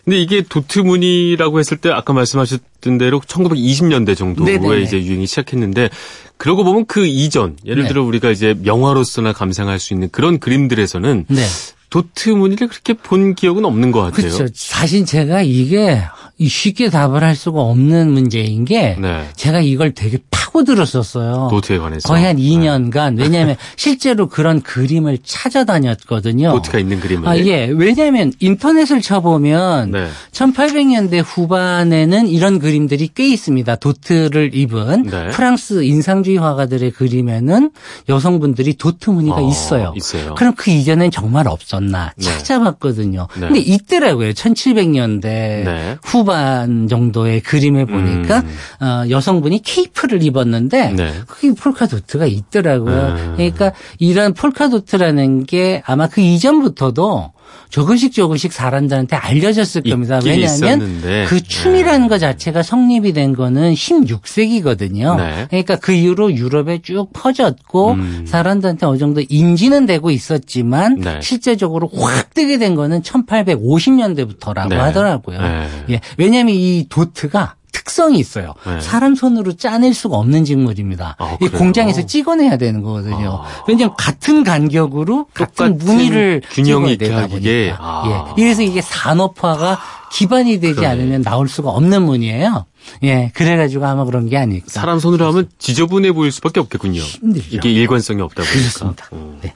Speaker 3: 네.
Speaker 1: 근데 이게 도트무늬라고 했을 때 아까 말씀하셨던 대로 1920년대 정도에 네네네. 이제 유행이 시작했는데 그러고 보면 그 이전 예를 네. 들어 우리가 이제 명화로서나 감상할 수 있는 그런 그림들에서는 네. 도트 무늬를 그렇게 본 기억은 없는 것 같아요.
Speaker 3: 그렇죠. 사실 제가 이게 쉽게 답을 할 수가 없는 문제인 게 네. 제가 이걸 되게 파고들었었어요.
Speaker 1: 도트에 관해서.
Speaker 3: 거의 한 2년간. 네. 왜냐하면 실제로 그런 그림을 찾아다녔거든요.
Speaker 1: 도트가 있는 그림을.
Speaker 3: 아, 예. 왜냐하면 인터넷을 쳐보면 네. 1800년대 후반에는 이런 그림들이 꽤 있습니다. 도트를 입은 네. 프랑스 인상주의 화가들의 그림에는 여성분들이 도트 무늬가 어, 있어요.
Speaker 1: 있어요.
Speaker 3: 그럼 그 이전엔 정말 없었나 네. 찾아봤거든요. 네. 근데 있더라고요. 1700년대 후 후반 정도의 그림에 보니까 음. 어, 여성분이 케이프를 입 었는데 네. 그게 폴카도트가 있더라고요. 음. 그러니까 이런 폴카도트라는 게 아마 그 이전부터도 조금씩 조금씩 사람들한테 알려졌을 겁니다. 왜냐하면 있었는데. 그 춤이라는 네. 것 자체가 성립이 된 거는 16세기거든요. 네. 그러니까 그 이후로 유럽에 쭉 퍼졌고 음. 사람들한테 어느 정도 인지는 되고 있었지만 네. 실제적으로 확 뜨게 된 거는 1850년대부터라고 하더라고요. 네. 예. 왜냐하면 이 도트가 특성이 있어요. 네. 사람 손으로 짜낼 수가 없는 직물입니다. 아, 이 공장에서 찍어내야 되는 거거든요. 아. 왜냐하면 같은 간격으로 같은 무늬를 균형이 있게 하기에 아. 예. 그래서 이게 산업화가 기반이 되지 그러네. 않으면 나올 수가 없는 무늬예요. 예, 그래가지고 아마 그런 게 아닐까.
Speaker 1: 사람 손으로 하면 지저분해 보일 수밖에 없겠군요.
Speaker 3: 힘들죠.
Speaker 1: 이게 일관성이 없다 보니까.
Speaker 3: 그렇습니다. 어. 네.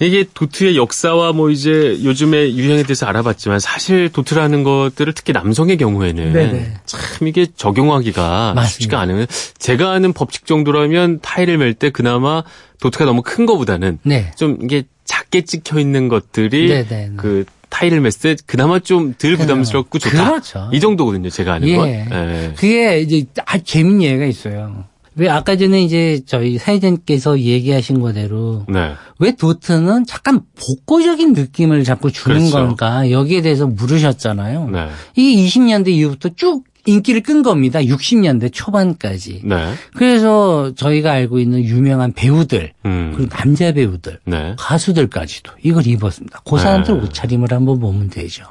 Speaker 1: 이게 도트의 역사와 뭐 이제 요즘의 유행에 대해서 알아봤지만 사실 도트라는 것들을 특히 남성의 경우에는 네네. 참 이게 적용하기가 맞습니다. 쉽지가 않은. 제가 아는 법칙 정도라면 타일을 멜때 그나마 도트가 너무 큰 거보다는 네. 좀 이게 작게 찍혀 있는 것들이 네네. 네, 네. 그 타일을 맸을 때 그나마 좀 덜 부담스럽고 좋다.
Speaker 3: 그렇죠.
Speaker 1: 이 정도거든요, 제가 아는
Speaker 3: 예.
Speaker 1: 건. 예.
Speaker 3: 그게 이제 아주 재밌는 예가 있어요. 왜 아까 전에 이제 저희 사회자님께서 얘기하신 거대로 네. 왜 도트는 잠깐 복고적인 느낌을 자꾸 주는 그렇죠. 건가 여기에 대해서 물으셨잖아요. 네. 이게 20년대 이후부터 쭉 인기를 끈 겁니다. 60년대 초반까지. 네. 그래서 저희가 알고 있는 유명한 배우들 음. 그리고 남자 배우들 네. 가수들까지도 이걸 입었습니다. 그 사람들 네. 옷차림을 한번 보면 되죠.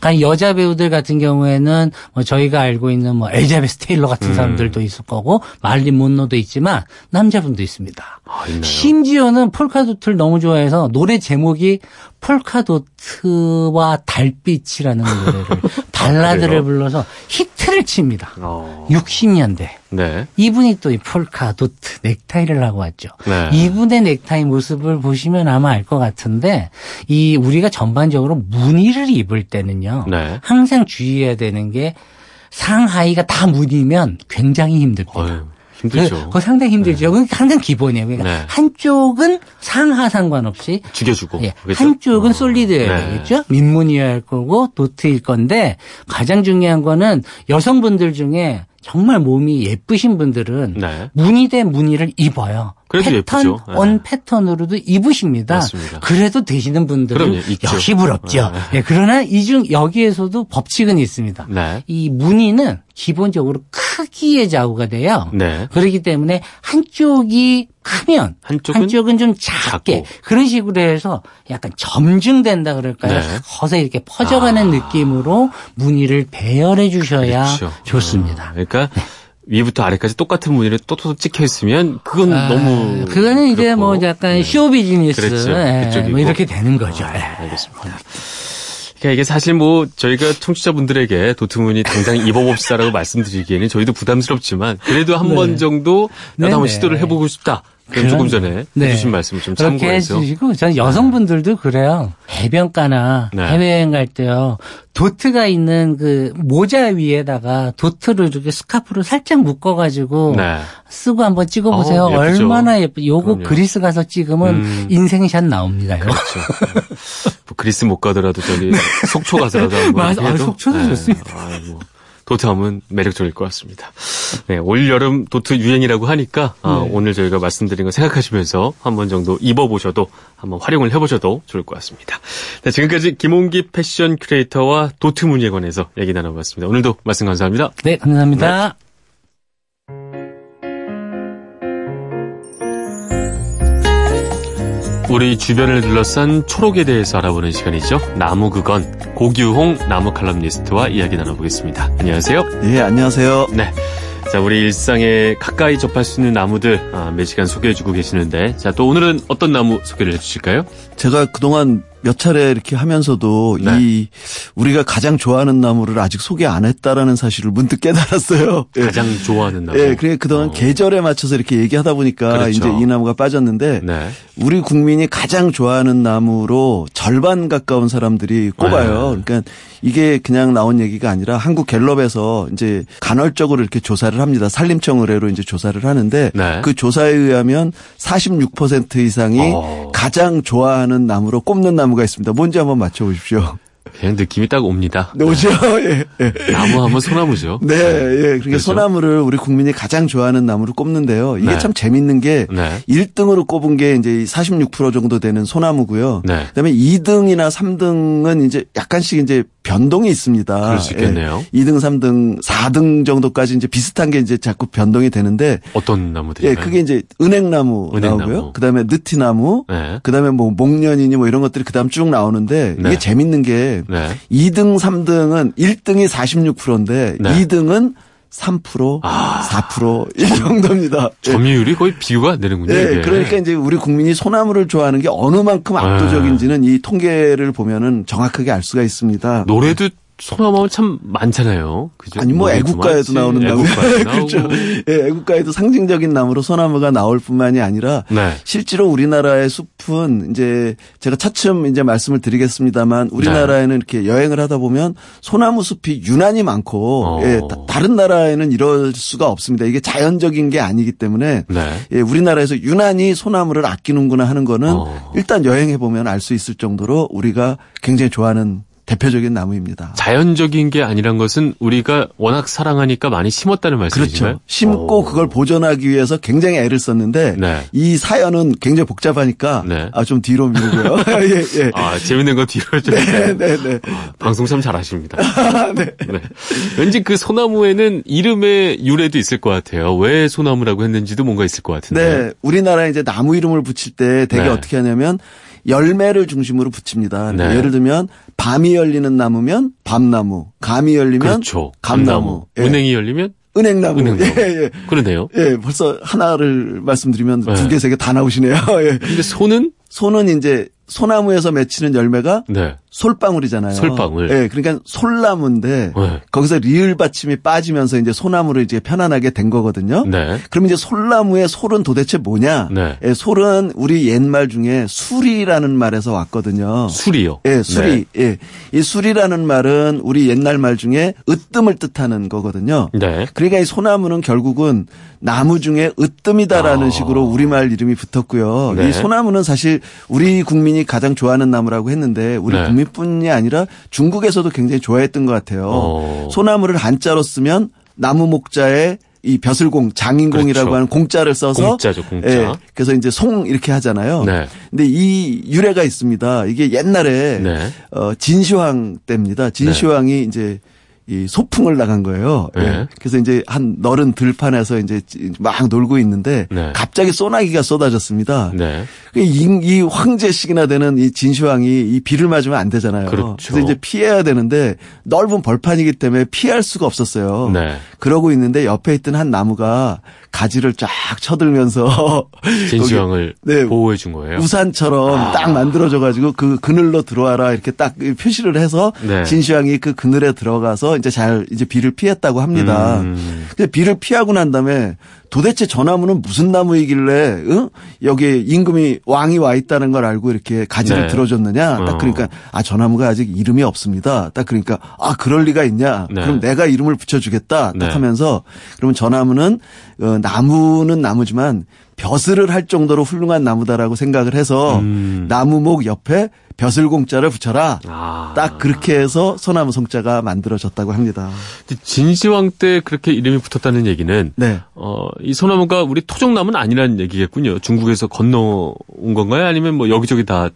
Speaker 3: 그러니까 여자 배우들 같은 경우에는 뭐 저희가 알고 있는 뭐 엘리자베스 테일러 같은 음. 사람들도 있을 거고 마릴린 먼로도 있지만 남자분도 있습니다. 아, 심지어는 폴카도트를 너무 좋아해서 노래 제목이 폴카도트와 달빛이라는 노래를 발라드를 아, 불러서 히트를 칩니다. 어. 60년대. 네. 이분이 또 이 폴카도트 넥타이를 하고 왔죠. 네. 이분의 넥타이 모습을 보시면 아마 알 것 같은데 이 우리가 전반적으로 무늬를 입을 때는요. 네. 항상 주의해야 되는 게 상하이가 다 무늬면 굉장히 힘듭니다. 어휴.
Speaker 1: 힘들죠.
Speaker 3: 그거 상당히 힘들죠. 네. 그게 항상 기본이에요. 그러니까 네. 한쪽은 상하 상관없이
Speaker 1: 죽여주고
Speaker 3: 예, 한쪽은 어. 솔리드여야 네. 민문이어야 할 거고 도트일 건데 가장 중요한 거는 여성분들 중에 정말 몸이 예쁘신 분들은 네. 무늬된 무늬를 입어요. 패턴 예쁘죠. 온 네. 패턴으로도 입으십니다. 맞습니다. 그래도 되시는 분들은 역시 부럽죠. 네. 네. 그러나 이 중 여기에서도 법칙은 있습니다. 네. 이 무늬는 기본적으로 크기의 좌우가 돼요. 네. 그렇기 때문에 한쪽이 크면 한쪽은, 한쪽은 좀 작게 작고. 그런 식으로 해서 약간 점증된다 그럴까요? 네. 커서 이렇게 퍼져가는 아. 느낌으로 무늬를 배열해 주셔야 그렇죠. 좋습니다.
Speaker 1: 아, 그러니까 네. 위부터 아래까지 똑같은 무늬를 또또 찍혀 있으면 그건 아, 너무
Speaker 3: 그거는 이제 뭐 약간 네. 쇼 비즈니스 그렇죠. 네. 뭐 이렇게 되는 거죠. 아,
Speaker 1: 알겠습니다. 그러니까 이게 사실 뭐 저희가 청취자분들에게 도트문이 당장 입어봅시다라고 말씀드리기에는 저희도 부담스럽지만 그래도 한번 네. 정도 나도 한번 시도를 해보고 싶다. 그럼 조금 전에 네. 해주신 말씀을 좀 참고해서.
Speaker 3: 그렇게 해주시고, 전 여성분들도 그래요. 해변가나 네. 해외여행 갈 때요. 도트가 있는 그 모자 위에다가 도트를 이렇게 스카프로 살짝 묶어가지고 네. 쓰고 한번 찍어보세요. 어, 얼마나 예쁘. 요거 그럼요. 그리스 가서 찍으면 음. 인생샷 나옵니다.
Speaker 1: 그렇죠. 뭐 그리스 못 가더라도 저기 속초 가서라도 한번
Speaker 3: 맞아. 아, 속초도 네. 좋습니다. 아, 뭐.
Speaker 1: 도트하면 매력적일 것 같습니다. 네, 올 여름 도트 유행이라고 하니까 아, 네. 오늘 저희가 말씀드린 거 생각하시면서 한 번 정도 입어보셔도 한번 활용을 해보셔도 좋을 것 같습니다. 네, 지금까지 김홍기 패션 큐레이터와 도트 문의에 관해서 얘기 나눠봤습니다. 오늘도 말씀 감사합니다.
Speaker 3: 네, 감사합니다. 네.
Speaker 1: 우리 주변을 둘러싼 초록에 대해서 알아보는 시간이죠. 나무 그건 고규홍 나무 칼럼니스트와 이야기 나눠보겠습니다. 안녕하세요.
Speaker 4: 네, 안녕하세요.
Speaker 1: 네. 자, 우리 일상에 가까이 접할 수 있는 나무들 아, 매 시간 소개해주고 계시는데, 자, 또 오늘은 어떤 나무 소개를 해주실까요?
Speaker 4: 제가 그동안 몇 차례 이렇게 하면서도 네. 이 우리가 가장 좋아하는 나무를 아직 소개 안 했다라는 사실을 문득 깨달았어요.
Speaker 1: 예. 가장 예. 좋아하는 나무.
Speaker 4: 예, 그래 그동안 어. 계절에 맞춰서 이렇게 얘기하다 보니까 그렇죠. 이제 이 나무가 빠졌는데 네. 우리 국민이 가장 좋아하는 나무로 절반 가까운 사람들이 꼽아요. 네. 그러니까 이게 그냥 나온 얘기가 아니라 한국 갤럽에서 이제 간헐적으로 이렇게 조사를 합니다. 산림청 의뢰로 이제 조사를 하는데 네. 그 조사에 의하면 46% 이상이 어. 가장 좋아하는 나무로 꼽는 나무가 있습니다. 뭔지 한번 맞춰 보십시오.
Speaker 1: 그냥 느낌이 딱 옵니다.
Speaker 4: 오죠. 예,
Speaker 1: 예. 나무 하면 소나무죠.
Speaker 4: 네, 예. 그러니까 그렇죠? 소나무를 우리 국민이 가장 좋아하는 나무로 꼽는데요. 이게 네. 참 재밌는 게 네. 1등으로 꼽은 게 이제 46% 정도 되는 소나무고요. 네. 그다음에 2등이나 3등은 이제 약간씩 이제 변동이 있습니다.
Speaker 1: 그럴 수 있겠네요.
Speaker 4: 예. 2등, 3등, 4등 정도까지 이제 비슷한 게 이제 자꾸 변동이 되는데
Speaker 1: 어떤 나무들이?
Speaker 4: 예, 그게 이제 은행나무, 은행나무. 나오고요. 그다음에 느티나무, 네. 그다음에 뭐 목련이니 뭐 이런 것들이 그다음 쭉 나오는데 네. 이게 재밌는 게 네. 2등, 3등은 1등이 46%인데 네. 2등은 3%, 아. 4%이 정도입니다.
Speaker 1: 점유율이 거의 비교가 안 되는군요. 네,
Speaker 4: 이게. 그러니까 이제 우리 국민이 소나무를 좋아하는 게 어느 만큼 압도적인지는 이 통계를 보면은 정확하게 알 수가 있습니다.
Speaker 1: 노래도 소나무 참 많잖아요. 그죠?
Speaker 4: 아니 뭐 애국가에도 나오는 나무. 그렇죠. 예, 애국가에도 상징적인 나무로 소나무가 나올 뿐만이 아니라 네. 실제로 우리나라의 숲은 이제 제가 차츰 이제 말씀을 드리겠습니다만 우리나라에는 네. 이렇게 여행을 하다 보면 소나무 숲이 유난히 많고 어. 예, 다, 른 나라에는 이럴 수가 없습니다. 이게 자연적인 게 아니기 때문에 네. 예, 우리나라에서 유난히 소나무를 아끼는구나 하는 거는 어. 일단 여행해 보면 알 수 있을 정도로 우리가 굉장히 좋아하는 대표적인 나무입니다.
Speaker 1: 자연적인 게 아니란 것은 우리가 워낙 사랑하니까 많이 심었다는 말씀이신가요?
Speaker 4: 그렇죠. 심고 오. 그걸 보존하기 위해서 굉장히 애를 썼는데 네. 이 사연은 굉장히 복잡하니까 네. 아, 좀 뒤로 미루고요. 예,
Speaker 1: 예. 아, 재밌는 거 뒤로 좀. 네, 네, 네. 아, 방송 참 잘하십니다. 네. 네. 왠지 그 소나무에는 이름의 유래도 있을 것 같아요. 왜 소나무라고 했는지도 뭔가 있을 것 같은데.
Speaker 4: 네. 우리나라에 이제 나무 이름을 붙일 때 되게 네. 어떻게 하냐면 열매를 중심으로 붙입니다. 네. 예를 들면 밤이 열리는 나무면 밤나무, 감이 열리면 그렇죠. 감나무,
Speaker 1: 예. 은행이 열리면
Speaker 4: 은행나무. 은행나무. 예, 예.
Speaker 1: 그러네요.
Speaker 4: 예, 벌써 하나를 말씀드리면 네. 두 개, 세 개 다 나오시네요. 예.
Speaker 1: 근데 소는?
Speaker 4: 소는 이제 소나무에서 맺히는 열매가 네. 솔방울이잖아요.
Speaker 1: 솔방울.
Speaker 4: 예, 네, 그러니까 솔나무인데 네. 거기서 리을 받침이 빠지면서 이제 소나무를 이제 편안하게 된 거거든요. 네. 그럼 이제 솔나무의 솔은 도대체 뭐냐? 네. 예, 솔은 우리 옛말 중에 수리라는 말에서 왔거든요.
Speaker 1: 수리요?
Speaker 4: 예, 수리. 네. 예. 이 수리라는 말은 우리 옛날 말 중에 으뜸을 뜻하는 거거든요. 네. 그러니까 이 소나무는 결국은 나무 중에 으뜸이다라는 아. 식으로 우리말 이름이 붙었고요. 네. 이 소나무는 사실 우리 국민이 가장 좋아하는 나무라고 했는데 우리 네. 국민 뿐이 아니라 중국에서도 굉장히 좋아했던 것 같아요. 오. 어. 소나무를 한자로 쓰면 나무 목자에 이 벼슬공 장인공이라고 그렇죠. 하는 공자를 써서
Speaker 1: 공짜죠, 공짜. 예,
Speaker 4: 그래서 이제 송 이렇게 하잖아요. 네. 근데 이 유래가 있습니다. 이게 옛날에 네. 어 진시황 때입니다. 진시황이 네. 이제 이 소풍을 나간 거예요. 네. 네. 그래서 이제 한 너른 들판에서 이제 막 놀고 있는데 네. 갑자기 소나기가 쏟아졌습니다. 네. 이, 이 황제식이나 되는 이 진시황이 이 비를 맞으면 안 되잖아요. 그렇죠. 그래서 이제 피해야 되는데 넓은 벌판이기 때문에 피할 수가 없었어요. 네. 그러고 있는데 옆에 있던 한 나무가 가지를 쫙 쳐들면서
Speaker 1: 진시황을 네, 보호해 준 거예요.
Speaker 4: 우산처럼 아. 딱 만들어져 가지고 그 그늘로 들어와라 이렇게 딱 표시를 해서 네. 진시황이 그 그늘에 들어가서 이제 잘 이제 비를 피했다고 합니다. 음. 근데 비를 피하고 난 다음에 도대체 저 나무는 무슨 나무이길래 어? 여기 임금이 왕이 와 있다는 걸 알고 이렇게 가지를 네. 들어줬느냐? 딱 어. 그러니까 아 저 나무가 아직 이름이 없습니다. 딱 그러니까 아 그럴 리가 있냐? 네. 그럼 내가 이름을 붙여주겠다. 딱 네. 하면서 그러면 저 나무는 어, 나무는 나무지만 벼슬을 할 정도로 훌륭한 나무다라고 생각을 해서 음. 나무목 옆에 벼슬 공자를 붙여라. 아. 딱 그렇게 해서 소나무 성자가 만들어졌다고 합니다.
Speaker 1: 진시황 때 그렇게 이름이 붙었다는 얘기는 네. 어, 이 소나무가 우리 토종나무는 아니라는 얘기겠군요. 중국에서 건너온 건가요? 아니면 뭐 여기저기 다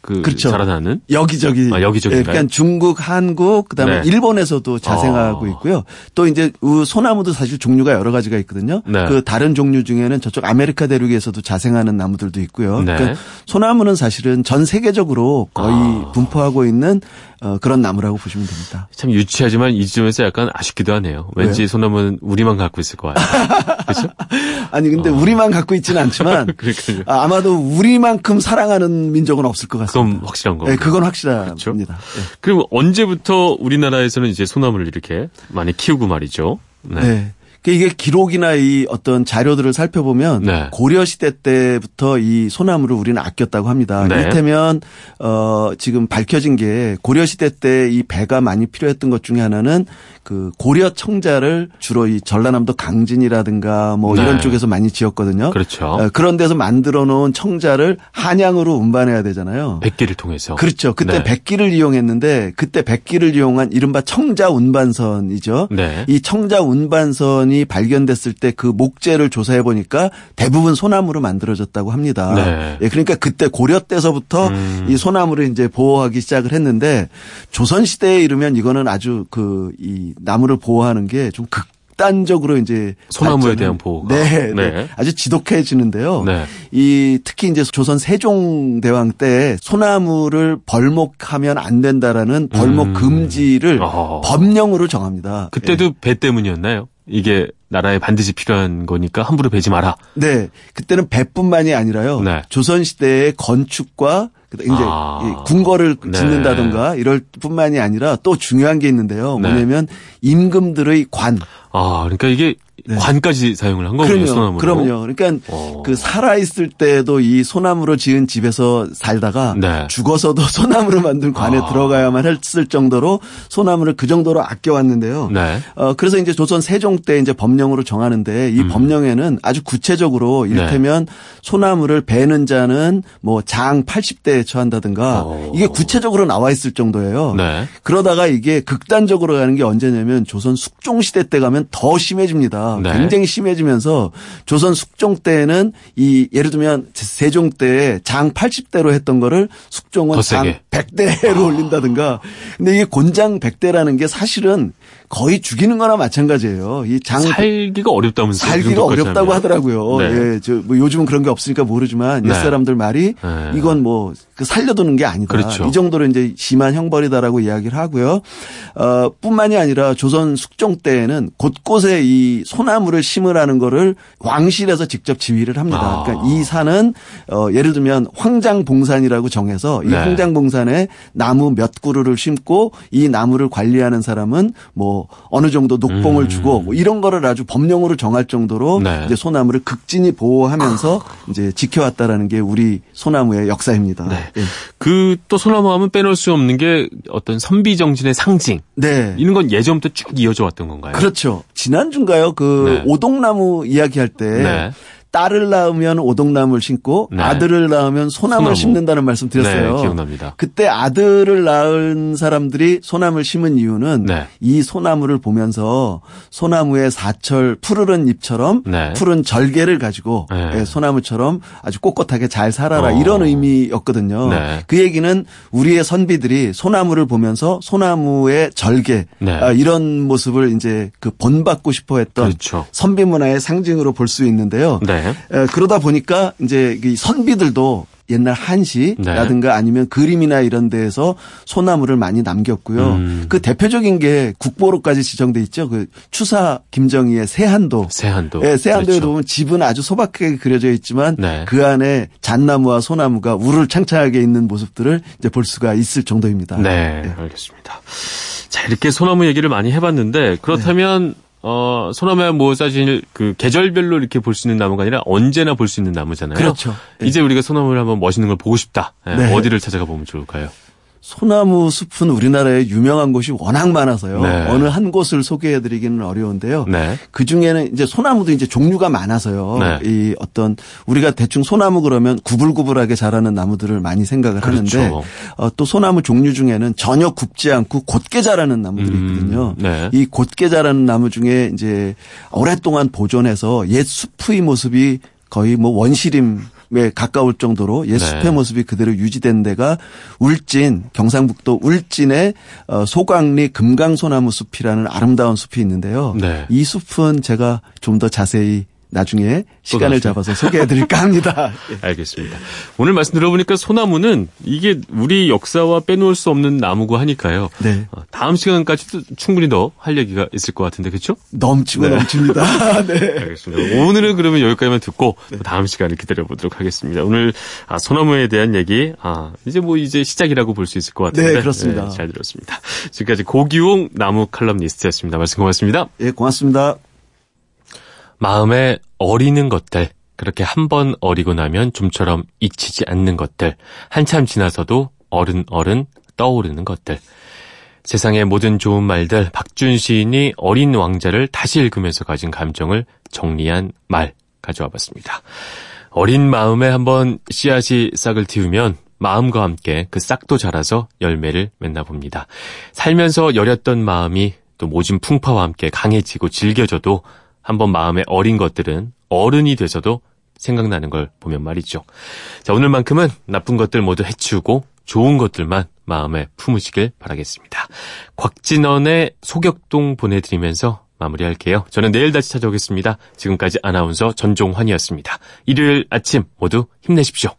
Speaker 1: 그 그렇죠. 자라나는
Speaker 4: 여기저기
Speaker 1: 아, 여기저기
Speaker 4: 그러니까 중국, 한국 그다음에 네. 일본에서도 자생하고 어. 있고요. 또 이제 소나무도 사실 종류가 여러 가지가 있거든요. 네. 그 다른 종류 중에는 저쪽 아메리카 대륙에서도 자생하는 나무들도 있고요. 네. 그러니까 소나무는 사실은 전 세계적으로 거의 어. 분포하고 있는 어, 그런 나무라고 보시면 됩니다.
Speaker 1: 참 유치하지만 이 지점에서 약간 아쉽기도 하네요. 왠지 왜요? 소나무는 우리만 갖고 있을 것 같아요. 그렇죠?
Speaker 4: 아니 근데 어. 우리만 갖고 있지는 않지만 아, 아마도 우리만큼 사랑하는 민족은 없을 것 같습니다.
Speaker 1: 그건 확실한 거죠.
Speaker 4: 네, 그건 확실합니다. 그렇죠? 네.
Speaker 1: 그럼 언제부터 우리나라에서는 이제 소나무를 이렇게 많이 키우고 말이죠.
Speaker 4: 네. 네. 이게 기록이나 이 어떤 자료들을 살펴보면 네. 고려 시대 때부터 이 소나무를 우리는 아꼈다고 합니다. 네. 이를테면 어 지금 밝혀진 게 고려 시대 때 이 배가 많이 필요했던 것 중에 하나는 그 고려 청자를 주로 이 전라남도 강진이라든가 뭐 네. 이런 쪽에서 많이 지었거든요.
Speaker 1: 그렇죠.
Speaker 4: 어, 그런 데서 만들어 놓은 청자를 한양으로 운반해야 되잖아요.
Speaker 1: 백기를 통해서.
Speaker 4: 그렇죠. 그때 네. 백기를 이용했는데 그때 백기를 이용한 이른바 청자 운반선이죠. 네. 이 청자 운반선이 발견됐을 때 그 목재를 조사해 보니까 대부분 소나무로 만들어졌다고 합니다. 네. 예, 그러니까 그때 고려 때서부터 음. 이 소나무를 이제 보호하기 시작을 했는데 조선 시대에 이르면 이거는 아주 그 이 나무를 보호하는 게 좀 극 단적으로 이제
Speaker 1: 소나무에 대한 보호가
Speaker 4: 네, 네. 네. 아주 지독해지는데요. 네. 이 특히 이제 조선 세종 대왕 때 소나무를 벌목하면 안 된다라는 벌목 음. 금지를 어. 법령으로 정합니다.
Speaker 1: 그때도 네. 배 때문이었나요? 이게 나라에 반드시 필요한 거니까 함부로 베지 마라.
Speaker 4: 네. 그때는 배뿐만이 아니라요. 네. 조선 시대의 건축과 이제 아. 궁궐을 네. 짓는다던가 이럴 뿐만이 아니라 또 중요한 게 있는데요. 네. 뭐냐면 임금들의 관.
Speaker 1: 아, 그러니까 이게 네. 관까지 사용을 한 거군요, 소나무로.
Speaker 4: 그럼요. 그러니까 오. 어. 그 살아 있을 때도 이 소나무로 지은 집에서 살다가 네. 죽어서도 소나무로 만든 관에 아. 들어가야만 했을 정도로 소나무를 그 정도로 아껴 왔는데요. 네. 어 그래서 이제 조선 세종 때 이제 법령으로 정하는데 이 음. 법령에는 아주 구체적으로 이를테면 네. 소나무를 베는 자는 뭐 장 80대에 처한다든가 오. 이게 구체적으로 나와 있을 정도예요. 네. 그러다가 이게 극단적으로 가는 게 언제냐면 조선 숙종 시대 때 가면 더 심해집니다. 네. 굉장히 심해지면서 조선 숙종 때는 이 예를 들면 세종 때 장 80대로 했던 거를 숙종은 장 100대로 아. 올린다든가. 근데 이게 곤장 100대라는 게 사실은 거의 죽이는 거나 마찬가지예요. 이 장
Speaker 1: 살기가 어렵다면서
Speaker 4: 살기가 어렵다고 하더라고요. 네. 예, 저뭐 요즘은 그런 게 없으니까 모르지만 네. 옛 사람들 말이 네. 이건 뭐 그 살려두는 게 아니다. 그렇죠. 이 정도로 이제 심한 형벌이다라고 이야기를 하고요. 어, 뿐만이 아니라 조선 숙종 때에는 곳곳에 이 소나무를 심으라는 거를 왕실에서 직접 지휘를 합니다. 아. 그러니까 이 산은 어, 예를 들면 황장봉산이라고 정해서 이 네. 황장봉산에 나무 몇 그루를 심고 이 나무를 관리하는 사람은 뭐 어느 정도 녹봉을 음. 주고 뭐 이런 거를 아주 법령으로 정할 정도로 네. 이제 소나무를 극진히 보호하면서 이제 지켜왔다라는 게 우리 소나무의 역사입니다. 네.
Speaker 1: 네. 그또 소나무 하면 빼놓을 수 없는 게 어떤 선비 정신의 상징. 네. 이런 건 예전부터 쭉 이어져 왔던 건가요?
Speaker 4: 그렇죠. 지난주인가요? 그 네. 오동나무 이야기할 때 네. 딸을 낳으면 오동나무를 심고 네. 아들을 낳으면 소나무를 소나무. 심는다는 말씀 드렸어요.
Speaker 1: 네, 기억납니다.
Speaker 4: 그때 아들을 낳은 사람들이 소나무를 심은 이유는 네. 이 소나무를 보면서 소나무의 사철 푸르른 잎처럼 네. 푸른 절개를 가지고 네. 예, 소나무처럼 아주 꼿꼿하게 잘 살아라 어. 이런 의미였거든요. 네. 그 얘기는 우리의 선비들이 소나무를 보면서 소나무의 절개 아, 이런 모습을 이제 그 본받고 싶어 했던 그렇죠. 선비 문화의 상징으로 볼 수 있는데요. 네. 그러다 보니까 이제 선비들도 옛날 한시라든가 네. 아니면 그림이나 이런 데에서 소나무를 많이 남겼고요. 음. 그 대표적인 게 국보로까지 지정돼 있죠. 그 추사 김정희의 세한도.
Speaker 1: 세한도.
Speaker 4: 네, 세한도에 그렇죠. 보면 집은 아주 소박하게 그려져 있지만 네. 그 안에 잣나무와 소나무가 우를 창창하게 있는 모습들을 이제 볼 수가 있을 정도입니다.
Speaker 1: 네, 네. 알겠습니다. 자, 이렇게 소나무 얘기를 많이 해봤는데 그렇다면 어, 소나무야 뭐 사실 그 계절별로 이렇게 볼 수 있는 나무가 아니라 언제나 볼 수 있는 나무잖아요.
Speaker 4: 그렇죠.
Speaker 1: 이제 우리가 소나무를 한번 멋있는 걸 보고 싶다. 네. 네. 어디를 찾아가 보면 좋을까요?
Speaker 4: 소나무 숲은 우리나라에 유명한 곳이 워낙 많아서요. 네. 어느 한 곳을 소개해 드리기는 어려운데요. 네. 그 중에는 이제 소나무도 이제 종류가 많아서요. 네. 이 어떤 우리가 대충 소나무 그러면 구불구불하게 자라는 나무들을 많이 생각을 그렇죠. 하는데 어, 또 소나무 종류 중에는 전혀 굽지 않고 곧게 자라는 나무들이 음, 있거든요. 음, 이 곧게 자라는 나무 중에 이제 오랫동안 보존해서 옛 숲의 모습이 거의 뭐 원시림 에 가까울 정도로 예습의 네. 모습이 그대로 유지된 데가 울진 경상북도 울진의 어, 소강리 금강소나무 숲이라는 아름다운 숲이 있는데요. 네. 이 숲은 제가 좀 더 자세히 나중에 시간을 잡아서 소개해 드릴까 합니다.
Speaker 1: 알겠습니다. 오늘 말씀 들어보니까 소나무는 이게 우리 역사와 빼놓을 수 없는 나무고 하니까요. 네. 어, 다음 시간까지도 충분히 더 할 얘기가 있을 것 같은데 그렇죠?
Speaker 4: 넘치고 네. 넘칩니다. 네.
Speaker 1: 알겠습니다. 오늘은 그러면 여기까지만 듣고 네. 다음 시간을 기다려 보도록 하겠습니다. 오늘 아, 소나무에 대한 얘기 아, 이제 뭐 이제 시작이라고 볼 수 있을 것 같은데
Speaker 4: 네, 그렇습니다.
Speaker 1: 네, 잘 들었습니다. 지금까지 고기용 나무 칼럼니스트였습니다. 말씀 고맙습니다.
Speaker 4: 예, 고맙습니다.
Speaker 1: 마음에 어리는 것들, 그렇게 한 번 어리고 나면 좀처럼 잊히지 않는 것들, 한참 지나서도 어른 어른 떠오르는 것들. 세상의 모든 좋은 말들, 박준 시인이 어린 왕자를 다시 읽으면서 가진 감정을 정리한 말 가져와 봤습니다. 어린 마음에 한번 씨앗이 싹을 틔우면 마음과 함께 그 싹도 자라서 열매를 맺나 봅니다. 살면서 여렸던 마음이 또 모진 풍파와 함께 강해지고 질겨져도 한번 마음에 어린 것들은 어른이 돼서도 생각나는 걸 보면 말이죠. 자, 오늘만큼은 나쁜 것들 모두 해치우고 좋은 것들만 마음에 품으시길 바라겠습니다. 곽진원의 소격동 보내드리면서 마무리할게요. 저는 내일 다시 찾아오겠습니다. 지금까지 아나운서 전종환이었습니다. 일요일 아침 모두 힘내십시오.